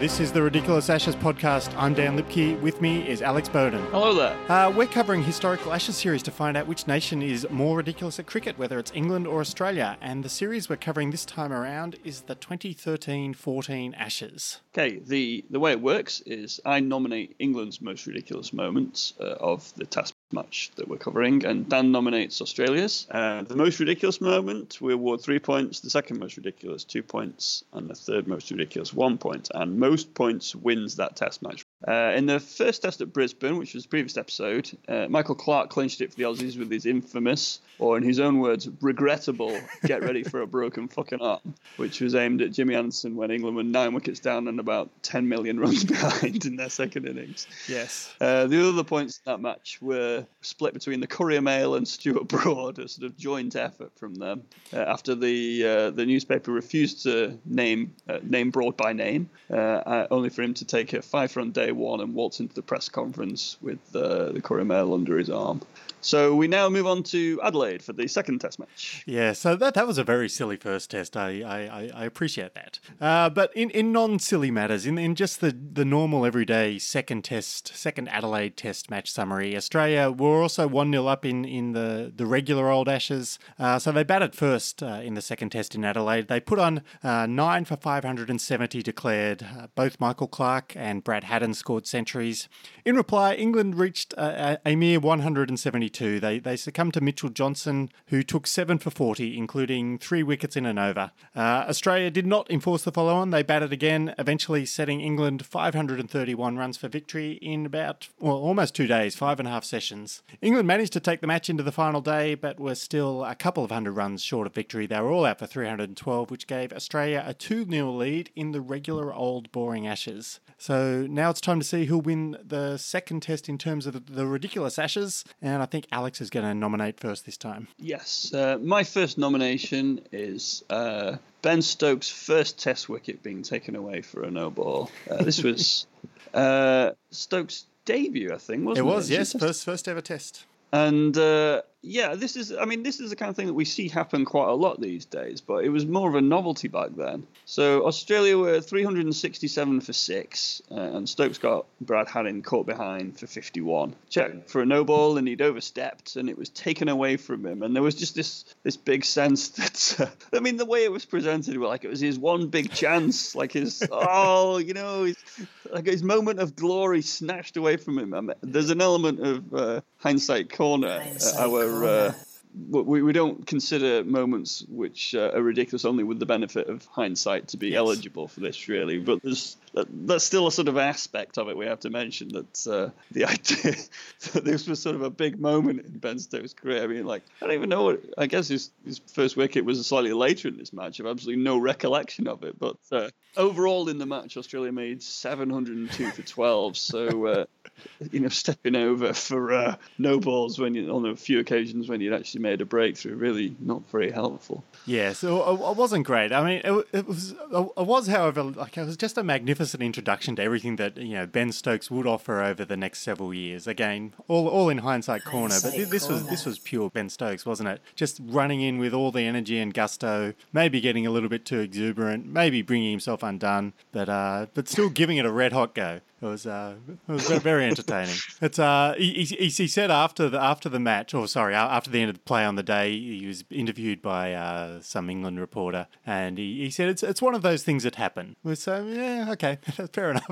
This is the Ridiculous Ashes podcast. I'm Dan Liebke. With me is Alex Bowden. Hello there. Uh, we're covering historical Ashes series to find out which nation is more ridiculous at cricket, whether it's England or Australia. And the series we're covering this time around is the 2013-14 Ashes. Okay, the, the way it works is I nominate England's most ridiculous moments uh, of the Test match that we're covering, and Dan nominates Australia's. Uh, the most ridiculous moment, we award three points. The second most ridiculous, two points, and the third most ridiculous, one point. And most points wins that Test match. Uh, in the first test at Brisbane, which was the previous episode, uh, Michael Clarke clinched it for the Aussies with his infamous, or in his own words, regrettable, get ready for a broken fucking arm, which was aimed at Jimmy Anderson when England were nine wickets down and about 10 million runs behind in their second innings. Yes. Uh, the other points in that match were split between the Courier Mail and Stuart Broad, a sort of joint effort from them, uh, after the uh, the newspaper refused to name uh, name Broad by name, uh, only for him to take a five run day one and waltz into the press conference with uh, the Courier Mail under his arm. So we now move on to Adelaide for the second test match. Yeah, so that, that was a very silly first test. I I, I appreciate that. Uh, but in, in non silly matters, in, in just the, the normal everyday second test, second Adelaide test match summary, Australia were also 1 0 up in, in the, the regular old Ashes. Uh, so they batted first uh, in the second test in Adelaide. They put on uh, 9 for 570 declared. Uh, both Michael Clarke and Brad Haddin scored centuries. In reply, England reached a mere 170. 32. They, they succumbed to Mitchell Johnson, who took 7 for 40, including three wickets in an over. Uh, Australia did not enforce the follow on. They batted again, eventually setting England 531 runs for victory in about well, almost two days, five and a half sessions. England managed to take the match into the final day, but were still a couple of hundred runs short of victory. They were all out for 312, which gave Australia a 2 0 lead in the regular old boring Ashes. So now it's time to see who'll win the second test in terms of the, the ridiculous Ashes, and I think. Alex is going to nominate first this time. Yes, uh, my first nomination is uh, Ben Stokes' first test wicket being taken away for a no ball. Uh, this was uh, Stokes' debut, I think, wasn't it? It was, yes, first first ever test. And uh, yeah, this is, I mean, this is the kind of thing that we see happen quite a lot these days, but it was more of a novelty back then. So Australia were 367 for six, uh, and Stokes got Brad Haddin caught behind for 51. Checked for a no ball, and he'd overstepped, and it was taken away from him. And there was just this this big sense that, uh, I mean, the way it was presented, like it was his one big chance, like his, oh, you know, his, like his moment of glory snatched away from him. I mean, there's an element of uh, hindsight corner, hindsight our uh, we, we don't consider moments which uh, are ridiculous only with the benefit of hindsight to be yes. eligible for this really but there's that's still a sort of aspect of it we have to mention that uh, the idea that this was sort of a big moment in Ben Stokes' career. I mean, like I don't even know what. I guess his his first wicket was slightly later in this match. I have absolutely no recollection of it. But uh, overall in the match, Australia made 702 for 12. So uh, you know, stepping over for uh, no balls when you on a few occasions when you'd actually made a breakthrough, really not very helpful. Yeah, so it wasn't great. I mean, it, it was it was, however, like it was just a magnificent magnificent introduction to everything that you know Ben Stokes would offer over the next several years. Again, all, all in hindsight corner, but this corner. was this was pure Ben Stokes, wasn't it? Just running in with all the energy and gusto, maybe getting a little bit too exuberant, maybe bringing himself undone, but uh, but still giving it a red hot go. It was uh, it was very entertaining. It's uh, he, he, he, said after the after the match, or sorry, after the end of the play on the day, he was interviewed by uh, some England reporter, and he, he said it's it's one of those things that happen. So yeah, okay, fair enough.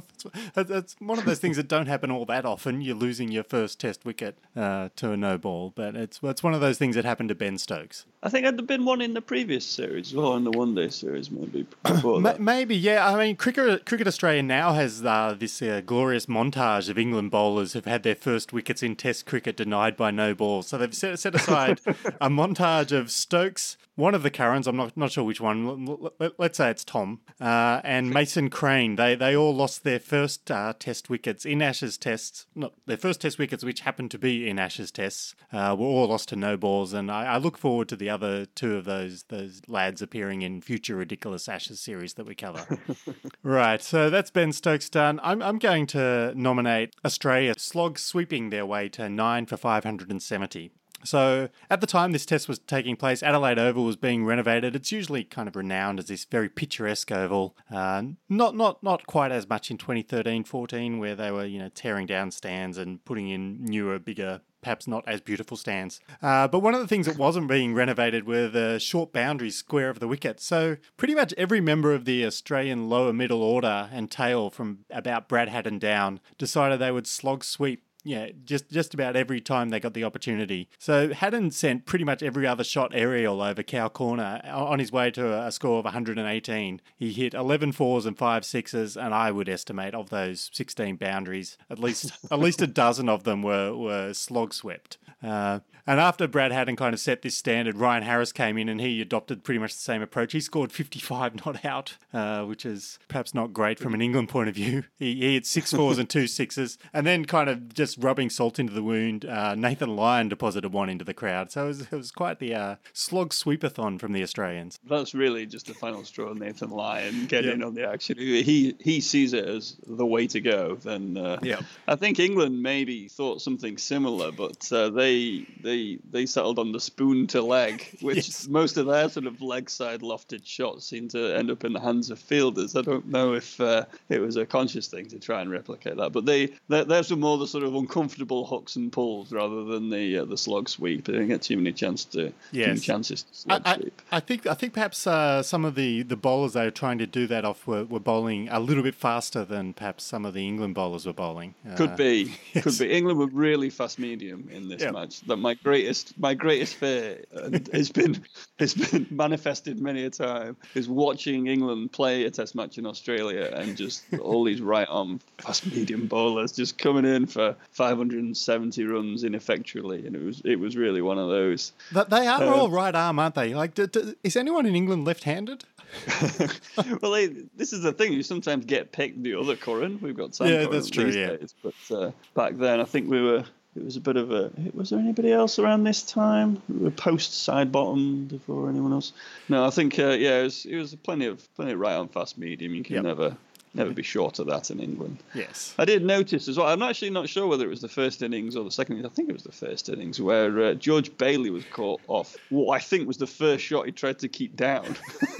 It's, it's one of those things that don't happen all that often. You're losing your first Test wicket uh, to a no ball, but it's it's one of those things that happened to Ben Stokes. I think there'd been one in the previous series, or in the one day series, maybe. Maybe, yeah. I mean, Cricket, Cricket Australia now has uh, this uh, glorious montage of England bowlers who've had their first wickets in Test cricket denied by no balls. So they've set, set aside a montage of Stokes, one of the Currans, I'm not not sure which one. Let's say it's Tom uh, and Mason Crane. They they all lost their first uh, Test wickets in Ashes tests. Not their first Test wickets, which happened to be in Ashes tests, uh, were all lost to no balls. And I, I look forward to the other two of those those lads appearing in future ridiculous Ashes series that we cover. right. So that's Ben Stokes done. I'm I'm going to nominate Australia slog sweeping their way to nine for 570. So, at the time this test was taking place, Adelaide Oval was being renovated. It's usually kind of renowned as this very picturesque oval. Uh, not not not quite as much in 2013-14, where they were you know tearing down stands and putting in newer, bigger. Perhaps not as beautiful stands. Uh, but one of the things that wasn't being renovated were the short boundaries square of the wicket. So, pretty much every member of the Australian lower middle order and tail from about Brad Haddin down decided they would slog sweep yeah, just just about every time they got the opportunity. So Haddin sent pretty much every other shot aerial over Cow Corner on his way to a score of 118. He hit 11 fours and five sixes, and I would estimate of those 16 boundaries, at least at least a dozen of them were were slog swept. Uh, and after Brad Haddin kind of set this standard, Ryan Harris came in and he adopted pretty much the same approach. He scored 55 not out, uh, which is perhaps not great from an England point of view. He, he hit six fours and two sixes, and then kind of just rubbing salt into the wound. Uh, Nathan Lyon deposited one into the crowd, so it was, it was quite the uh, slog sweepathon from the Australians. That's really just the final straw. Nathan Lyon getting in on the action. He he sees it as the way to go. Then uh, Yep. I think England maybe thought something similar, but uh, they they they settled on the spoon to leg, which Yes. most of their sort of leg side lofted shots seem to end up in the hands of fielders. I don't know if uh, it was a conscious thing to try and replicate that, but they were more the sort of uncomfortable hooks and pulls rather than the uh, the slog sweep. They didn't get too many chance to too many chances to slog I, I. I think I think perhaps uh, some of the, the bowlers they were trying to do that off were, were bowling a little bit faster than perhaps some of the England bowlers were bowling. Uh, Could be, yes. could be. England were really fast medium in this match. That my greatest, my greatest fear, and has been has been manifested many a time, is watching England play a Test match in Australia and just all these right arm fast medium bowlers just coming in for 570 runs ineffectually, and it was it was really one of those. But they are Uh, all right arm, aren't they? Like, d- d- is anyone in England left-handed? well, they, this is the thing. You sometimes get picked the other Curran. We've got Sam Yeah, Curran that's true, these yeah. days, but uh, back then, I think we were. It was a bit of a. Was there anybody else around this time? We were post Sidebottom before anyone else. No, I think uh, yeah, it was, it was plenty of plenty of right on fast medium. You can Yep. never never be short of that in England. Yes. I did notice as well. I'm actually not sure whether it was the first innings or the second. innings. I think it was the first innings where uh, George Bailey was caught off what I think was the first shot he tried to keep down.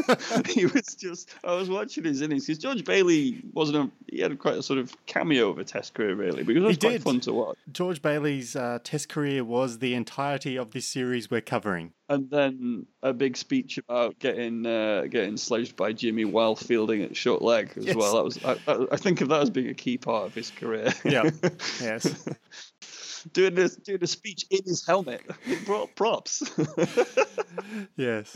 he was just. I was watching his innings because George Bailey wasn't a. He had quite a sort of cameo of a Test career really, because it was He quite did. fun to watch. George Bailey's uh, Test career was the entirety of this series we're covering. And then a big speech about getting uh, getting sledged by Jimmy while fielding at short leg as Yes. well. That was. I, I, think of that as being a key part of his career. Yeah. yes. doing this doing a speech in his helmet. It brought props. Yes.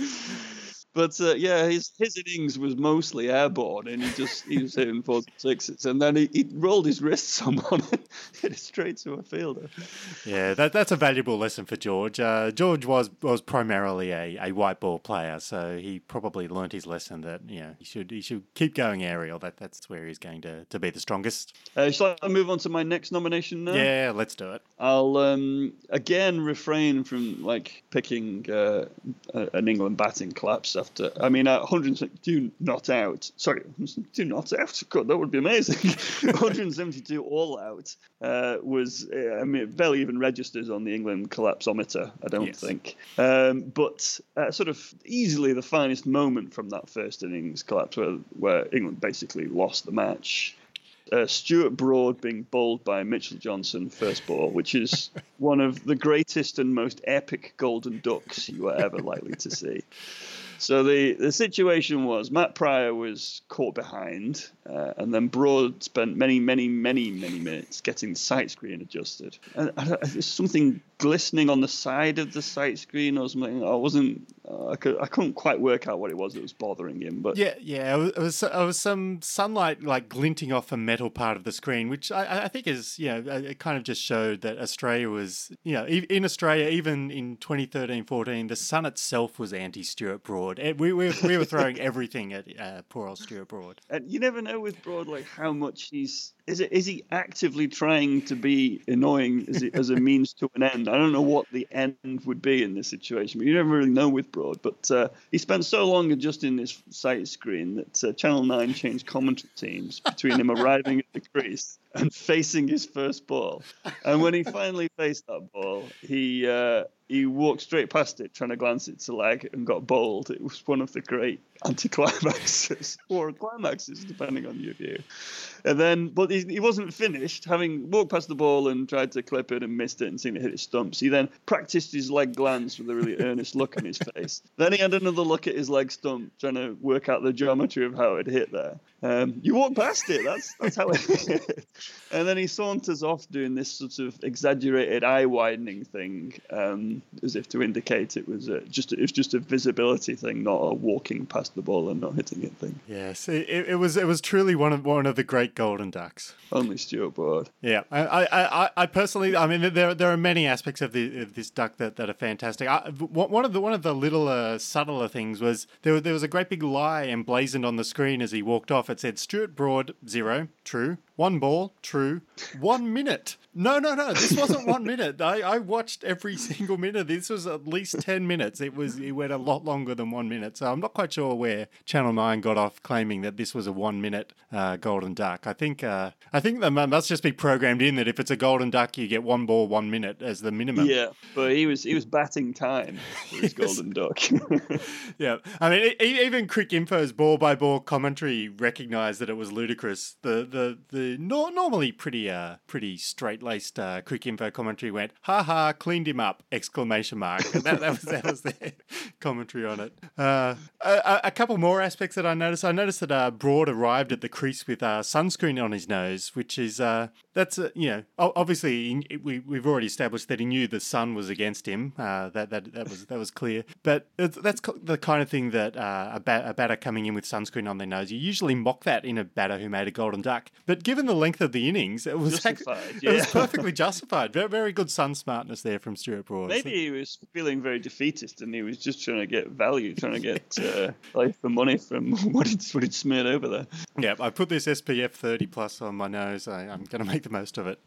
But uh, yeah, his his innings was mostly airborne, and he just he was hitting fours and sixes, and then he, he rolled his wrist someone and hit it straight to a fielder. Yeah, that, that's a valuable lesson for George. Uh, George was was primarily a, a white ball player, so he probably learnt his lesson that you know he should he should keep going aerial. That that's where he's going to, to be the strongest. Uh, shall I move on to my next nomination now? Yeah, let's do it. I'll um, again refrain from like picking uh, an England batting collapse after. I mean, uh, 172 not out. Sorry, 172 not out. God, that would be amazing. 172 all out uh, was. Uh, I mean, it barely even registers on the England collapsometer. I don't Yes. think. Um, but uh, sort of easily the finest moment from that first innings collapse, where, where England basically lost the match uh, Stuart Broad being bowled by Mitchell Johnson first ball, which is one of the greatest and most epic golden ducks you are ever likely to see. So the, the situation was Matt Prior was caught behind, uh, and then Broad spent many, many, many, many minutes getting the sight screen adjusted. And I, there's something glistening on the side of the sight screen or something. I wasn't, uh, I, could, I couldn't quite work out what it was that was bothering him. But yeah, yeah, it was, it was, it was some sunlight like glinting off a metal part of the screen, which I, I think is, you know, it kind of just showed that Australia was, you know, in Australia, even in 2013 14, the sun itself was anti Stuart Broad. We, we, we were throwing everything at uh, poor old Stuart Broad. And you never know with Broad, like how much he's is it is he actively trying to be annoying as, it, as a means to an end? I don't know what the end would be in this situation, but you never really know with Broad. But uh, he spent so long adjusting this sight screen that uh, Channel Nine changed commentary teams between him arriving at the crease and facing his first ball. And when he finally faced that ball, he uh, he walked straight past it, trying to glance it to leg, and got bowled. It was one of the great anticlimaxes or climaxes, depending on your view. And then, but he, he, wasn't finished. Having walked past the ball and tried to clip it and missed it and seen it hit his stumps, he then practiced his leg glance with a really earnest look on his face. Then he had another look at his leg stump, trying to work out the geometry of how it hit there. Um, you walk past it. That's that's how it hit. and then he saunters off doing this sort of exaggerated eye widening thing, um, as if to indicate it was a, just it was just a visibility thing, not a walking past the ball and not hitting it thing. Yes, it, it was it was truly one of one of the great golden ducks. Only Stuart Broad. Yeah, I, I, I, personally, I mean, there there are many aspects of, the, of this duck that, that are fantastic. I, one of the one of the little uh, subtler things was there there was a great big lie emblazoned on the screen as he walked off. It said Stuart Broad zero, true. One ball, true. One minute. No, no, no. This wasn't one minute. I, I watched every single minute. This was at least ten minutes. It was it went a lot longer than one minute. So I'm not quite sure where Channel Nine got off claiming that this was a one minute uh, golden duck. I think uh, I think that must just be programmed in that if it's a golden duck, you get one ball, one minute as the minimum. Yeah, but he was he was batting time for his golden duck. yeah, I mean even Cricinfo's ball by ball commentary recognised that it was ludicrous. The the the no, normally pretty uh pretty straight laced uh, Cricinfo commentary went ha ha cleaned him up exclamation mark. That, that was that was their commentary on it. Uh, a, a, couple more aspects that I noticed. I noticed that uh, Broad arrived at the crease with uh, sunscreen on his nose, which is uh, that's uh, you know obviously we we've already established that he knew the sun was against him. Uh, that that that was that was clear. But that's the kind of thing that uh, a, bat, a batter coming in with sunscreen on their nose, you usually mock that in a batter who made a golden duck. But given the length of the innings, it was justified. yeah. It was perfectly justified. Very very good sun smartness there from Stuart Broad. Maybe he was feeling very defeatist and he was just trying to get value, trying to get uh, life for money from what he'd, what he'd smeared over there. Yeah, I put this SPF 30 plus on my nose. I, I'm going to make the most of it.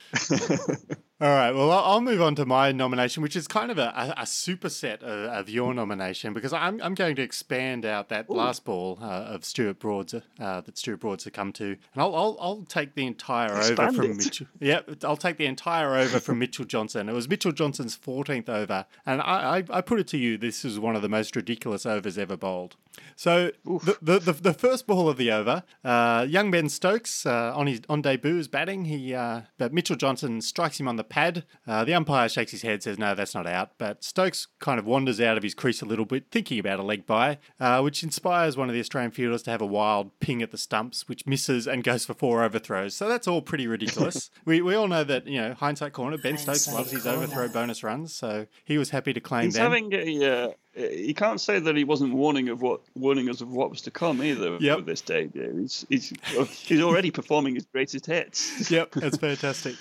All right. Well, I'll move on to my nomination, which is kind of a, a, a superset of, of, your nomination because I'm, I'm going to expand out that Ooh. last ball uh, of Stuart Broad's uh, that Stuart Broad's had come to, and I'll, I'll, I'll take the entire Expand over from it. Mitchell. Yeah, I'll take the entire over from Mitchell Johnson. It was Mitchell Johnson's 14th over, and I, I, I put it to you, this is one of the most ridiculous overs ever bowled. So the, the, the, the first ball of the over, uh, young Ben Stokes uh, on his on debut is batting. He uh, but Mitchell Johnson strikes him on the pad. Uh, the umpire shakes his head, says no, that's not out. But Stokes kind of wanders out of his crease a little bit, thinking about a leg by, uh, which inspires one of the Australian fielders to have a wild ping at the stumps, which misses and goes for four overthrows. So that's all pretty ridiculous. we we all know that you know hindsight corner. Ben hindsight Stokes loves his overthrow bonus runs, so he was happy to claim He's them. having a uh, you can't say that he wasn't warning of what warning us of what was to come either yep. with this debut. He's he's he's already performing his greatest hits. Yep, that's fantastic.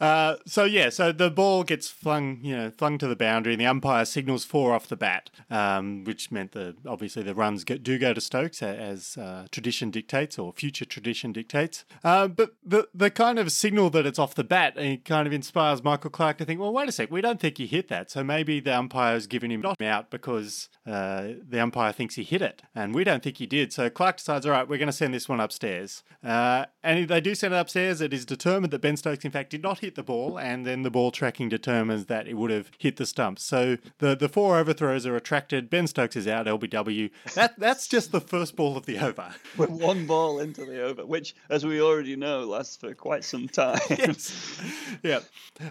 Uh, so yeah, so the ball gets flung, you know, flung to the boundary, and the umpire signals four off the bat, um, which meant that obviously the runs get, do go to Stokes as uh, tradition dictates or future tradition dictates. Uh, but the the kind of signal that it's off the bat, it kind of inspires Michael Clarke to think, well, wait a sec, we don't think he hit that, so maybe the umpire's given him out because uh, the umpire thinks he hit it, and we don't think he did. So Clarke decides, all right, we're going to send this one upstairs, uh, and if they do send it upstairs. It is determined that Ben Stokes, in fact, did not hit hit the ball, and then the ball tracking determines that it would have hit the stumps. So the, the four overthrows are attracted. Ben Stokes is out, LBW. That That's just the first ball of the over. With one ball into the over, which, as we already know, lasts for quite some time. yes. Yeah.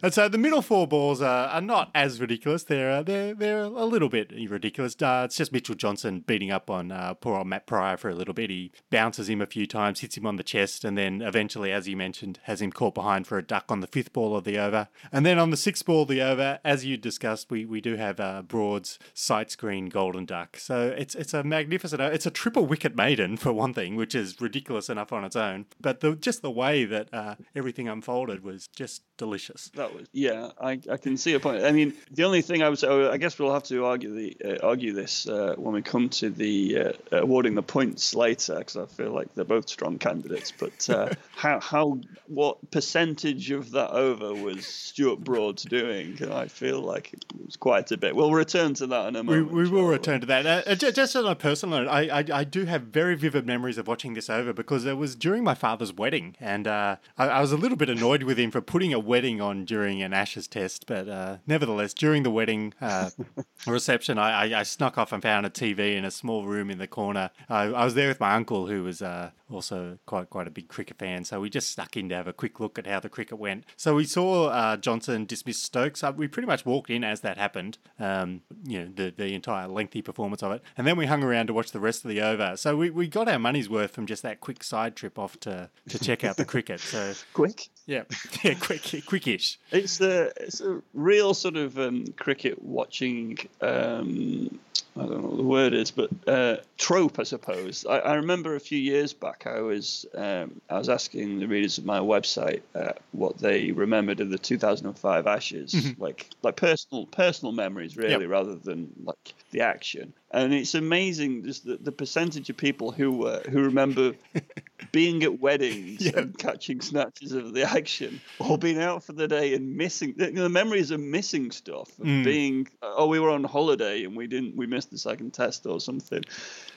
And so the middle four balls are, are not as ridiculous. They're, uh, they're, they're a little bit ridiculous. Uh, it's just Mitchell Johnson beating up on uh, poor old Matt Prior for a little bit. He bounces him a few times, hits him on the chest, and then eventually, as you mentioned, has him caught behind for a duck on the fifth ball of the over. And then on the sixth ball of the over, as you discussed, we, we do have uh, Broad's sight screen golden duck. So it's it's a magnificent, uh, it's a triple wicket maiden for one thing, which is ridiculous enough on its own. But the, just the way that uh, everything unfolded was just delicious. That was yeah, I, I can see a point. I mean, the only thing I would say, I guess we'll have to argue the uh, argue this uh, when we come to the uh, awarding the points later, because I feel like they're both strong candidates. But uh, how how what percentage of that over was Stuart Broad's doing? And I feel like it was quite a bit. We'll return to that in a moment. We, we will return to that. Uh, just on a personal note, I, I, I do have very vivid memories of watching this over because it was during my father's wedding, and uh, I, I was a little bit annoyed with him for putting a wedding on during an Ashes test, but uh, nevertheless, during the wedding uh, reception, I, I, I, snuck off and found a TV in a small room in the corner. I, I was there with my uncle, who was uh, also quite quite a big cricket fan, so we just snuck in to have a quick look at how the cricket went. So we saw uh, Johnson dismiss Stokes. Uh, we pretty much walked in as that happened. Um, you know, the the entire lengthy performance of it, and then we hung around to watch the rest of the over. So we, we got our money's worth from just that quick side trip off to to check out the cricket. So quick, yeah, yeah, quick, quickish. It's a it's a real sort of um, cricket watching. Um, I don't know what the word is, but uh, trope, I suppose. I, I, remember a few years back, I was um, I was asking the readers of my website uh, what they remembered of the 2005 Ashes, mm-hmm. like like personal personal memories, really, yep. rather than like the action and it's amazing just the, the percentage of people who uh, who remember being at weddings yeah. and catching snatches of the action, or being out for the day and missing the, the memories of missing stuff, of mm. being oh we were on holiday and we didn't we missed the second test or something.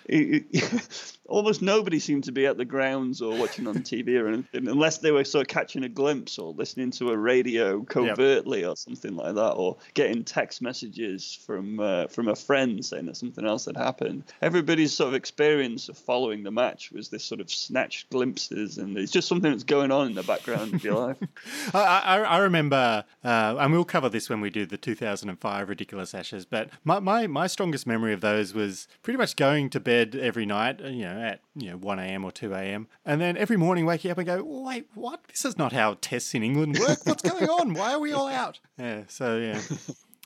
It, it, almost nobody seemed to be at the grounds or watching on TV or anything, unless they were sort of catching a glimpse or listening to a radio covertly yep. or something like that, or getting text messages from uh, from a friend saying that something else had happened. Everybody's sort of experience of following the match was this sort of snatched glimpses, and it's just something that's going on in the background of your life. I, I, I, remember, uh, and we'll cover this when we do the 2005 Ridiculous Ashes, but my, my, my strongest memory of those was pretty much going to bed every night, you know, at you know 1 a.m. or 2 a.m. And then every morning waking up and go, wait, what? This is not how tests in England work. What's going on? Why are we all out? Yeah. So yeah.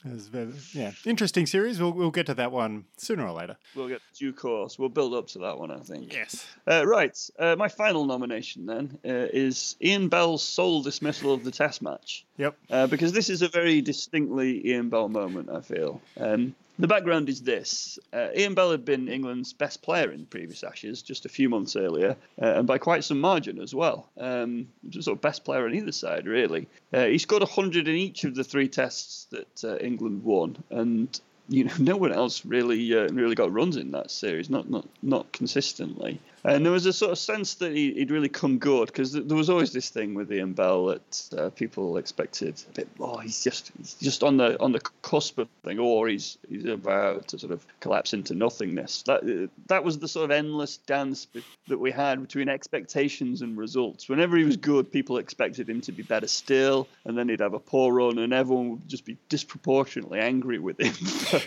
Very, yeah, interesting series. We'll we'll get to that one sooner or later. We'll get due course. We'll build up to that one, I think. Yes. Uh, right. Uh, my final nomination then uh, is Ian Bell's sole dismissal of the Test match. Yep. Uh, because this is a very distinctly Ian Bell moment, I feel. Um, the background is this uh, Ian Bell had been England's best player in previous Ashes just a few months earlier, uh, and by quite some margin as well. Um, sort of best player on either side, really. Uh, he scored 100 in each of the three tests that uh, England won, and you know, no one else really uh, really got runs in that series, not not not consistently. And there was a sort of sense that he, would really come good because there was always this thing with Ian Bell that uh, people expected a bit. Oh, he's just he's just on the on the cusp of thing, or he's he's about to sort of collapse into nothingness. That that was the sort of endless dance that we had between expectations and results. Whenever he was good, people expected him to be better still, and then he'd have a poor run, and everyone would just be disproportionately angry with him for,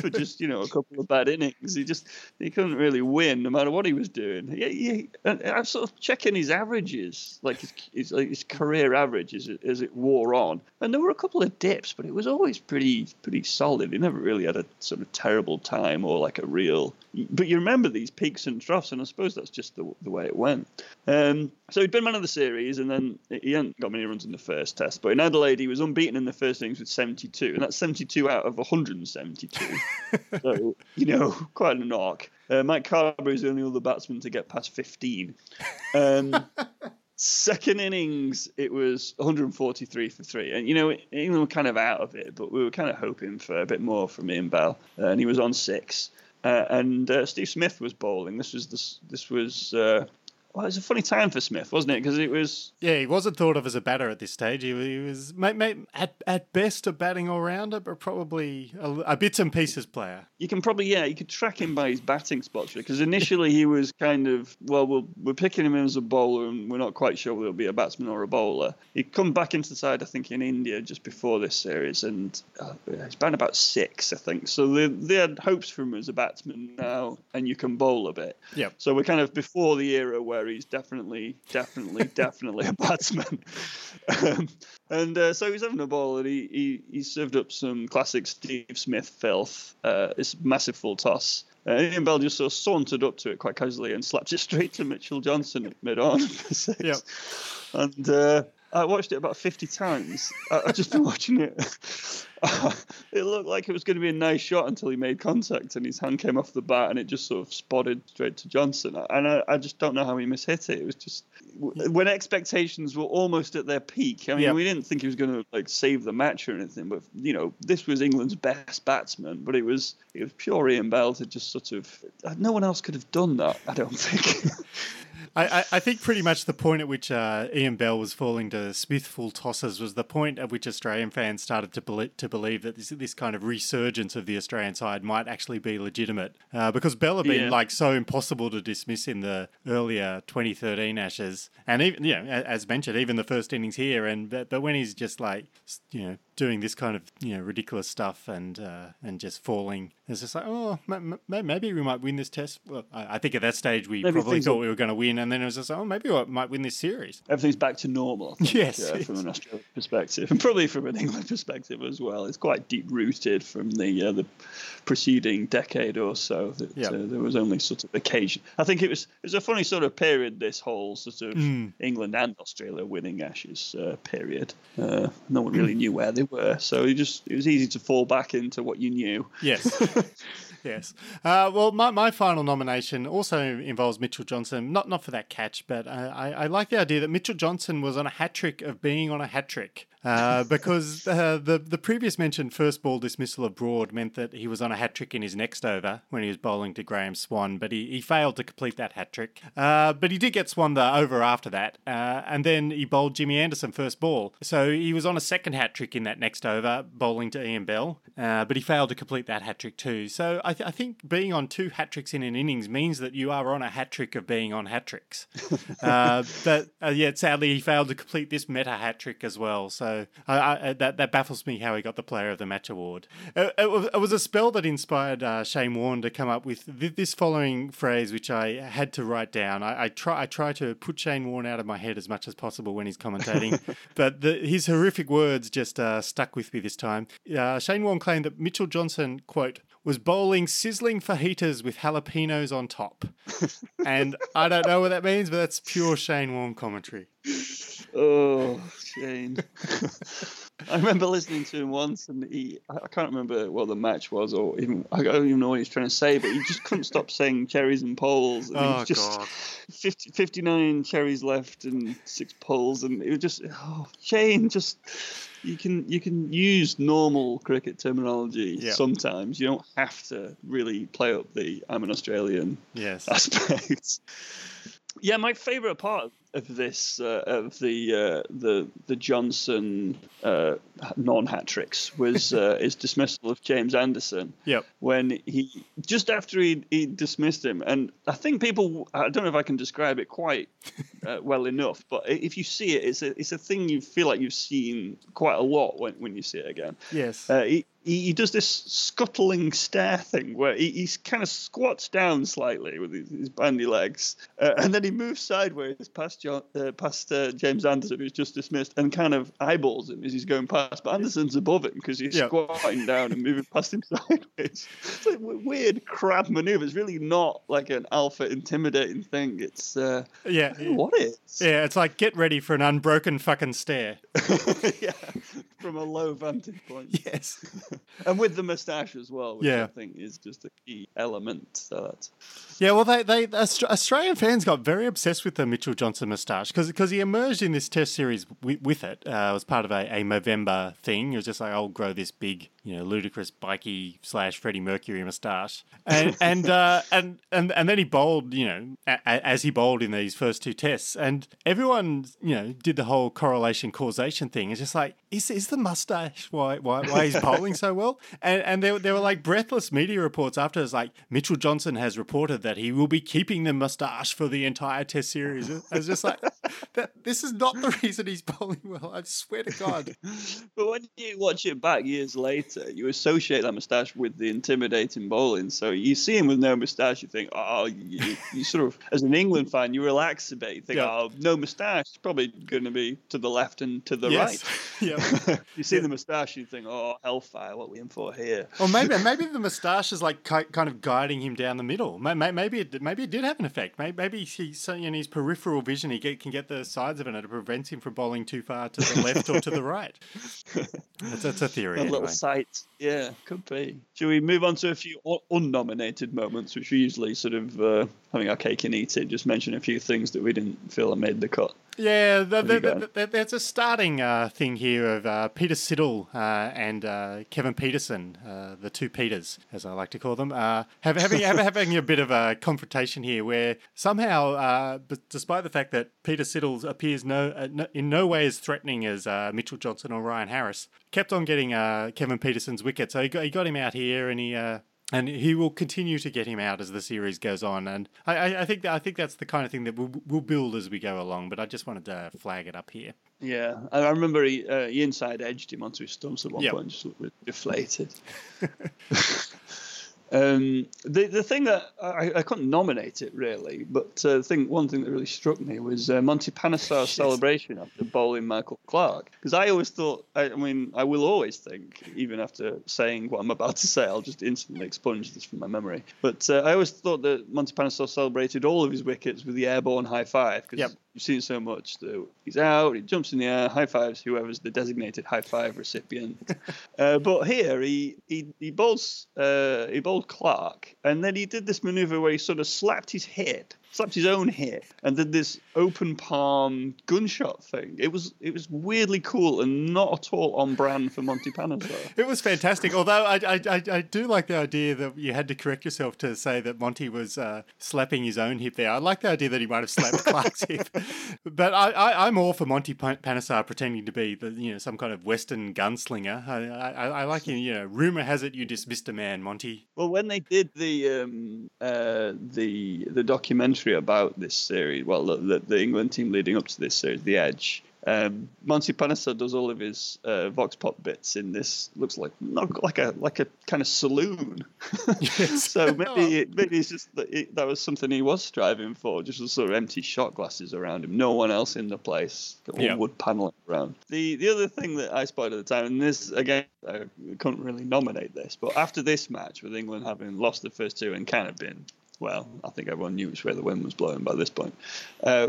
for just you know a couple of bad innings. He just he couldn't really win no matter what he was doing. Yeah, yeah. I'm sort of checking his averages, like his, his, like his career average as it, as it wore on, and there were a couple of dips, but it was always pretty pretty solid. He never really had a sort of terrible time or like a real. But you remember these peaks and troughs, and I suppose that's just the, the way it went. Um, so he'd been man of the series, and then he hadn't got many runs in the first test. But in Adelaide, he was unbeaten in the first innings with 72, and that's 72 out of 172. so you know, quite a knock. Uh, Mike Carberry is the only other batsman to get past 15. Um, second innings, it was 143 for three. And, you know, England were kind of out of it, but we were kind of hoping for a bit more from Ian Bell. Uh, and he was on six. Uh, and uh, Steve Smith was bowling. This was this, this was uh, well, it was a funny time for Smith, wasn't it? Because it was Yeah, he wasn't thought of as a batter at this stage. He, he was, mate, mate, at, at best, a batting all rounder, but probably a, a bits and pieces player. you can probably yeah you could track him by his batting spots because initially he was kind of well we'll we're picking him as a bowler and we're not quite sure whether he'll be a batsman or a bowler. He'd come back into the side I think in India just before this series and uh, he's batting about six I think. So they they had hopes for him as a batsman now and you can bowl a bit. Yep. So we're kind of before the era where he's definitely, definitely, definitely a batsman. Um, and uh, so he's having a ball, and he, he, he served up some classic Steve Smith filth. Uh, this massive full toss. Uh, Ian Bell just sort of sauntered up to it quite casually and slapped it straight to Mitchell Johnson at mid on for six. Yep. And uh, I watched it about 50 times. I, I've just been watching it. it looked like it was going to be a nice shot until he made contact and his hand came off the bat and it just sort of spotted straight to Johnson. And I, I just don't know how he mishit it. It was just when expectations were almost at their peak. I mean, we didn't think he was going to like save the match or anything, but you know, this was England's best batsman. But it was it was pure Ian Bell to just sort of no one else could have done that. I don't think. I, I, I think pretty much the point at which uh, Ian Bell was falling to Smithful tosses was the point at which Australian fans started to believe, to believe that this, this kind of resurgence of the Australian side might actually be legitimate. Uh, because Bell had been Yeah. like so impossible to dismiss in the earlier 2013 Ashes, and even you know, as mentioned, even the first innings here. And but, but when he's just like you know doing this kind of you know ridiculous stuff and uh, and just falling, it's just like oh ma- ma- maybe we might win this test. Well, I, I think at that stage we Maybe probably thought will- we were going to win, and then it was just oh maybe we might win this series. Everything's back to normal. Think, Yes, uh, yes. from an Australian perspective, and probably from an England perspective as well. It's quite deep rooted from the uh, the preceding decade or so. That Yeah. uh, there was only sort of occasion. I think it was it was a funny sort of period. This whole sort of Mm. England and Australia winning Ashes uh, period. Uh, no one really knew where they were, so it just it was easy to fall back into what you knew. Yes. yes. Uh, well, my, my final nomination also involves Mitchell Johnson. Not not for that catch, but uh, I, I like the idea that Mitchell Johnson was on a hat trick of being on a hat trick. Uh, because uh, the the previous mentioned first ball dismissal of Broad meant that he was on a hat trick in his next over when he was bowling to Graham Swann, but he, he failed to complete that hat trick. Uh, but he did get Swann the over after that, uh, and then he bowled Jimmy Anderson first ball. So he was on a second hat trick in that next over, bowling to Ian Bell, uh, but he failed to complete that hat trick too. So I, th- I think being on two hat tricks in an innings means that you are on a hat trick of being on hat tricks. uh, but uh, yet sadly he failed to complete this meta hat trick as well. So I, I, that that baffles me how he got the Player of the Match award. It, it, was, it was a spell that inspired uh, Shane Warne to come up with th- this following phrase, which I had to write down. I, I try I try to put Shane Warne out of my head as much as possible when he's commentating, but the, his horrific words just uh, stuck with me this time. Uh, Shane Warne claimed that Mitchell Johnson quote was bowling sizzling fajitas with jalapenos on top. and I don't know what that means, but that's pure Shane Warne commentary. Oh, Shane. I remember listening to him once, and he, I can't remember what the match was, or even, I don't even know what he was trying to say, but he just couldn't stop saying cherries and poles. And Oh, was just God. 50, 59 cherries left and six poles, and it was just, oh, Shane, just. You can you can use normal cricket terminology Yeah. sometimes. You don't have to really play up the I'm an Australian Yes. aspect. Yeah, my favourite part of this uh, of the uh, the the Johnson uh, non hat tricks was uh, his dismissal of James Anderson Yep. when he just after he he dismissed him, and I think people I don't know if I can describe it quite uh, well enough, but if you see it, it's a it's a thing you feel like you've seen quite a lot when when you see it again. Yes. Uh, he, he he does this scuttling stare thing where he, he kind of squats down slightly with his, his bandy legs, uh, and then he moves sideways past John, uh, past uh, James Anderson, who's just dismissed, and kind of eyeballs him as he's going past. But Anderson's above him because he's Yeah. squatting down and moving past him sideways. It's like weird crab maneuver. It's really not like an alpha intimidating thing. It's uh, yeah. what it is. Yeah, it's like get ready for an unbroken fucking stare. yeah, from a low vantage point. Yes. and with the moustache as well, which Yeah. I think is just a key element. So that's Yeah, well, they, they Australian fans got very obsessed with the Mitchell Johnson moustache because because he emerged in this Test series with, with it. Uh, it was part of a, a Movember thing. It was just like I'll grow this big, you know, ludicrous bikey slash Freddie Mercury moustache, and and uh, and and and then he bowled, you know, a, as he bowled in these first two tests, and everyone, you know, did the whole correlation causation thing. It's just like is is the mustache why why why he's bowling so well? And and there there were like breathless media reports after. It's like Mitchell Johnson has reported that he will be keeping the mustache for the entire Test series. I was like, that, this is not the reason he's bowling well. I swear to God. but when you watch it back years later, you associate that moustache with the intimidating bowling. So you see him with no moustache, you think, oh, oh you, you sort of, as an England fan, you relax a bit. You think, yeah. oh, no moustache, probably going to be to the left and to the yes. right. Yeah. you see yeah. the moustache, you think, oh, hellfire, what are we in for here? Or maybe maybe the moustache is like kind of guiding him down the middle. Maybe it, maybe it did have an effect. Maybe he's in his peripheral vision, he get, can get the sides of it, and it prevents him from bowling too far to the left or to the right. That's, that's a theory. A anyway. little sight. Yeah, could be. Should we move on to a few unnominated moments, which we usually sort of uh, having our cake and eat it, just mention a few things that we didn't feel made the cut. Yeah, the, the, the, there's a starting uh, thing here of uh, Peter Siddle uh, and uh, Kevin Pietersen, uh, the two Peters, as I like to call them, uh, have, having, having a bit of a confrontation here where somehow, despite the fact that Peter Siddle appears no, no, in no way as threatening as Mitchell Johnson or Ryan Harris, kept on getting Kevin Pietersen's wicket. So he got, he got him out here and he and he will continue to get him out as the series goes on. And I, I think that, I think that's the kind of thing that we'll, we'll build as we go along. But I just wanted to flag it up here. Yeah, I remember he, uh, he inside edged him onto his stumps at one yep. point, just deflated. Um, the the thing that I, I couldn't nominate it really, but uh, thing one thing that really struck me was uh, Monty Panesar's celebration after bowling Michael Clarke. Because I always thought, I, I, mean, I will always think, even after saying what I'm about to say, I'll just instantly expunge this from my memory. But uh, I always thought that Monty Panesar celebrated all of his wickets with the airborne high five because yep. you've seen so much that he's out, he jumps in the air, high fives whoever's the designated high five recipient. Uh, but here he he he bowls uh, he bowls Clarke, and then he did this maneuver where he sort of slapped his head slapped his own hip and did this open palm gunshot thing. It was it was weirdly cool and not at all on brand for Monty Panesar. It was fantastic. Although I, I, I, I, do like the idea that you had to correct yourself to say that Monty was uh, slapping his own hip there. I like the idea that he might have slapped Clarke's hip. But I, I, am all for Monty Panesar pretending to be the, you know some kind of Western gunslinger. I, I, I like you. You know, rumor has it you dismissed a man, Monty. Well, when they did the um, uh, the the documentary documentary about this series. Well, the, the England team leading up to this series, The Edge. Um, Monty Panesar does all of his uh, vox pop bits in this. Looks like not like a like a kind of saloon. Yes. so maybe it, maybe it's just that, it, that was something he was striving for. Just sort of empty shot glasses around him. No one else in the place. All yeah. wood paneling around. The the other thing that I spotted at the time, and this again, I couldn't really nominate this, but after this match with England having lost the first two and kind of been well, I think everyone knew which way the wind was blowing by this point. Uh,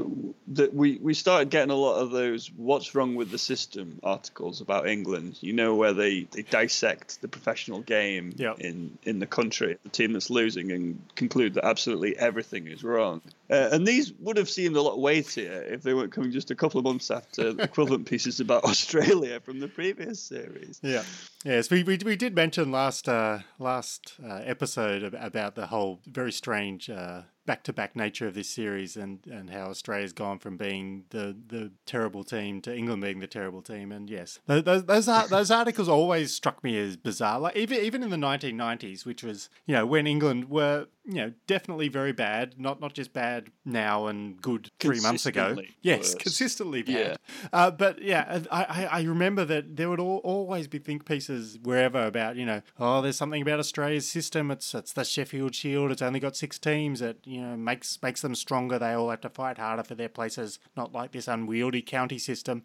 that we we started getting a lot of those "What's wrong with the system" articles about England. You know, where they, they dissect the professional game yep. in in the country, the team that's losing, and conclude that absolutely everything is wrong. Uh, and these would have seemed a lot weightier if they weren't coming just a couple of months after equivalent pieces about Australia from the previous series. Yeah. Yes, we, we, we did mention last uh, last uh, episode about the whole very strange uh, back to back nature of this series and, and how Australia's gone from being the, the terrible team to England being the terrible team. And yes, those those, those articles always struck me as bizarre. Like even even in the 1990s, which was you know when England were you know definitely very bad, not not just bad now and good three months ago. Yes, worse. consistently bad. Yeah. Uh, but yeah, I, I remember that there would all, always be think pieces wherever about you know oh there's something about Australia's system. It's it's the Sheffield Shield. It's only got six teams. It you know makes makes them stronger. They all have to fight harder for their places, not like this unwieldy county system.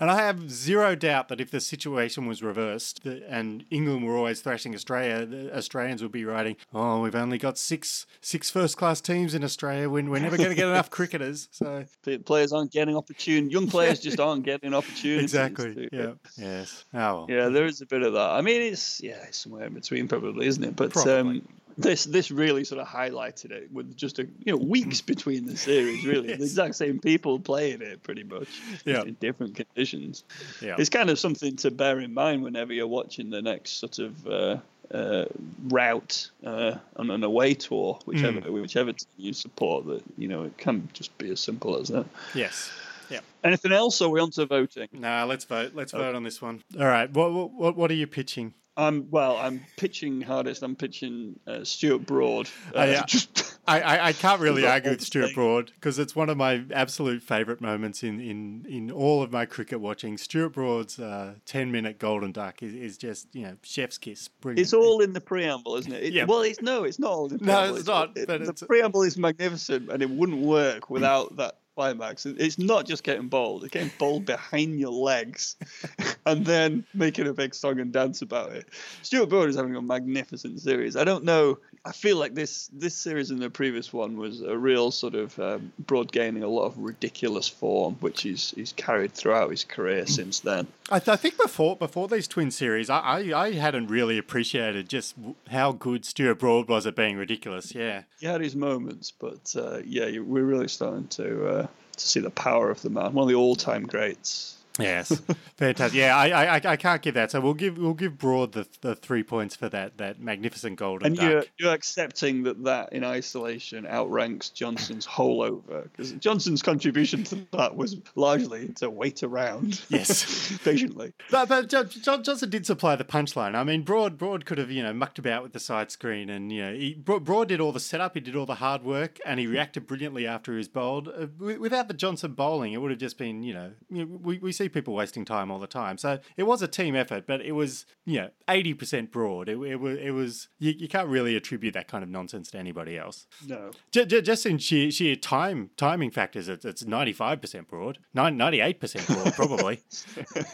And I have zero doubt that if the situation was reversed and England were always thrashing Australia, the Australians would be writing, "Oh, we've only got six six first class teams in Australia. We're, we're never going to get enough cricketers." So players aren't getting opportunity. Young players just aren't getting opportunities. Exactly. Yeah. Yes. Oh. Yeah, there is a bit of that. I mean, it's yeah, it's somewhere in between, probably, isn't it? But um, this this really sort of highlighted it with just a you know weeks between the series. Really, Yes. the exact same people playing it pretty much, Yeah. in different conditions. Yeah. It's kind of something to bear in mind whenever you're watching the next sort of. Uh, uh, route uh, on an away tour, whichever Mm. whichever team you support, that you know it can just be as simple as that. Yes. Yeah. Anything else? Or are we on to voting? Nah, let's vote. Let's vote on this one. All right. What what what, what are you pitching? I'm well. I'm pitching hardest. I'm pitching uh, Stuart Broad. Uh, Oh, yeah. just- I, I, I can't really argue with Stuart. Broad because it's one of my absolute favourite moments in, in, in all of my cricket watching. Stuart Broad's uh, 10 minute golden duck is, is just, you know, chef's kiss. Brilliant. It's all in the preamble, isn't it? It- Yeah. Well, it's no, it's not all in the preamble. No, preamble. it's not, it- but the it's- preamble is magnificent, and it wouldn't work without that climax. It- It's not just getting bowled; it's getting bowled behind your legs, and then making a big song and dance about it. Stuart Broad is having a magnificent series. I don't know. I feel like this this series and the previous one was a real sort of um, Broad gaining a lot of ridiculous form, which he's he's carried throughout his career since then. I, th- I think before before these twin series, I, I, I hadn't really appreciated just how good Stuart Broad was at being ridiculous. Yeah. he had his moments, but uh, yeah, we're really starting to uh, to see the power of the man. One of the all-time greats. Yes, fantastic. Yeah, I, I, I- I can't give that. So we'll give we'll give Broad the, the three points for that that magnificent golden And duck. you're, you're accepting that that in isolation outranks Johnson's whole over because Johnson's contribution to that was largely to wait around. Yes. patiently. But, but Jo- Jo- Johnson did supply the punchline. I mean, Broad Broad could have you know mucked about with the side screen, and you know he, Broad, Broad did all the setup, he did all the hard work, and he reacted brilliantly after he was bowled. Uh, wi- without the Johnson bowling, it would have just been you know, you know, we we see people wasting time all the time. So it was a team effort, but it was you know eighty percent Broad. It, it was it was you, you can't really attribute that kind of nonsense to anybody else. No. J- j- just in sheer, sheer time timing factors, it's, it's 95% Broad, 98% Broad, probably.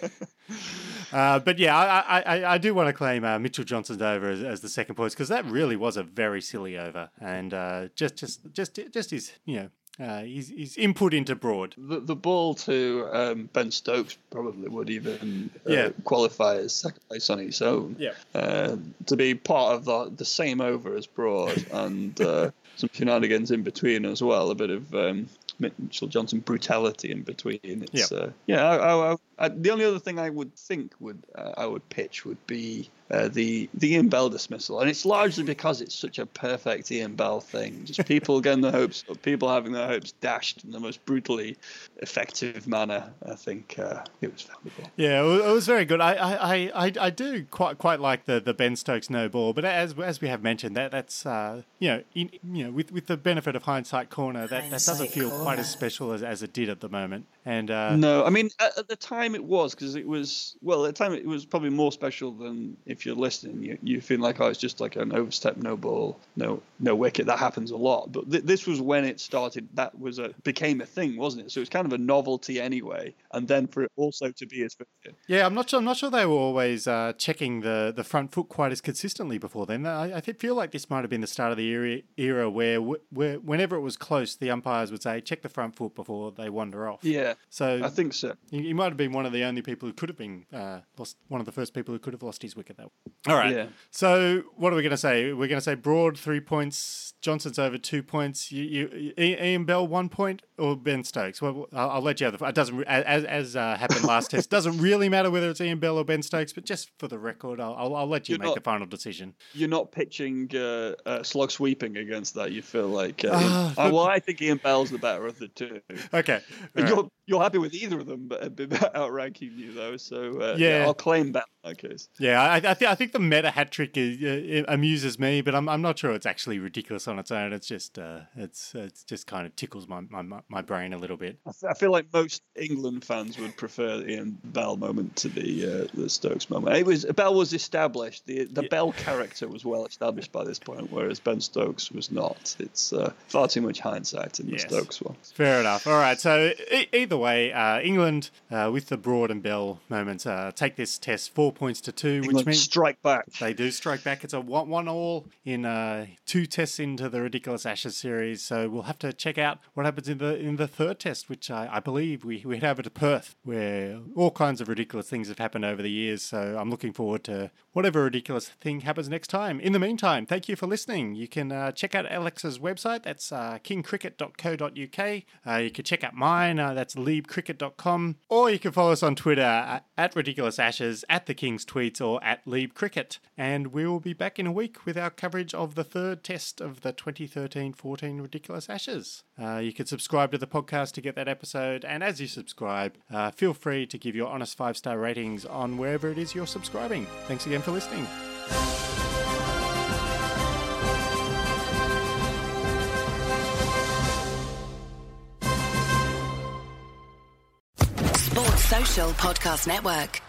uh, but yeah, I, I, I- I do want to claim uh, Mitchell Johnson's over as, as the second points because that really was a very silly over, and uh, just just just just his you know uh, his, his input into Broad. The, the ball to um, Ben Stokes probably would even uh, Yeah. qualify as second place on its own. Yeah. Uh, to be part of the, the same over as Broad and uh, some shenanigans in between as well, a bit of um, Mitchell Johnson brutality in between. It's, Yeah. uh, yeah. I, I, I, the only other thing I would think would uh, I would pitch would be uh, the the Ian Bell dismissal, and it's largely because it's such a perfect Ian Bell thing. Just people getting their hopes, people having their hopes dashed in the most brutally effective manner. I think uh, it was valuable. Yeah, it was very good. I, I, I, I- I do quite quite like the, the Ben Stokes no ball, but as as we have mentioned, that that's uh, you know in, you know with, with the benefit of hindsight corner, that, that doesn't Hindsight feel quite as special as, as it did at the moment. And uh, No, I mean at, at the time it was because it was well at the time it was probably more special than if you're listening. You you feel like oh it's just like an overstep, no ball, no no wicket. That happens a lot, but th- this was when it started. That was a became a thing, wasn't it? So it's kind of a novelty anyway, and then for it also to be as yeah, I'm not sure. I'm not sure they were always uh, checking the, the front foot quite as consistently before then. I, I feel like this might have been the start of the era, era where where whenever it was close, the umpires would say check the front foot before they wander off. yeah. So I think so. He, he might have been one of the only people who could have been uh, lost. One of the first people who could have lost his wicket. That. All right. Yeah. So what are we going to say? We're going to say Broad three points. Johnson's over two points. You, you, Ian Bell one point or Ben Stokes. Well, I'll, I'll let you have the. It doesn't as as uh, happened last test. Doesn't really matter whether it's Ian Bell or Ben Stokes, but just for the record, I'll I'll, I'll let you You're make not- the final decision. You're not pitching uh, uh, slog sweeping against that. You feel like uh, Ah, Ian- uh, well, I think Ian Bell's the better of the two. Okay. And All right. you're you're happy with either of them, but but outranking you though. So uh, Yeah. yeah. I'll claim that in that case. Yeah, I, I, th- I think the meta hat trick is, uh, amuses me, but I'm, I'm not sure it's actually ridiculous on its own. It's just uh, it's it's just kind of tickles my, my, my- brain a little bit. I feel like most England fans would prefer the Ian Bell moment to the uh, the Stokes moment. It was Bell was established. The the Bell character was well established by this point, whereas Ben Stokes was not. It's uh, far too much hindsight in the Yes. Stokes one. Fair enough. All right. So e- either way, uh, England uh, with the Broad and Bell moments uh, take this test four points to two, which means strike back. They do strike back. It's a one, one all in uh, two tests into the Ridiculous Ashes series. So we'll have to check out what happens in the in the third test, which I, I believe we, we head over to Perth, where all kinds of ridiculous things have happened over the years. So I'm looking forward to whatever ridiculous thing happens next time. In the meantime, thank you for listening. You can uh, check out Alex's website. That's uh, kingcricket.co.uk. Uh, you can check out mine. Uh, that's liebcricket.com. Or you can follow us on Twitter at, Ridiculous Ashes, at the King's Tweets, or at Lieb Cricket. And we will be back in a week with our coverage of the third test of the 2013 14 Ridiculous Ashes. Uh, you can subscribe to the podcast to get that episode. And as you subscribe, uh, feel free to give your honest five star ratings on wherever it is you're subscribing. Thanks again for listening. Sports Social Podcast Network.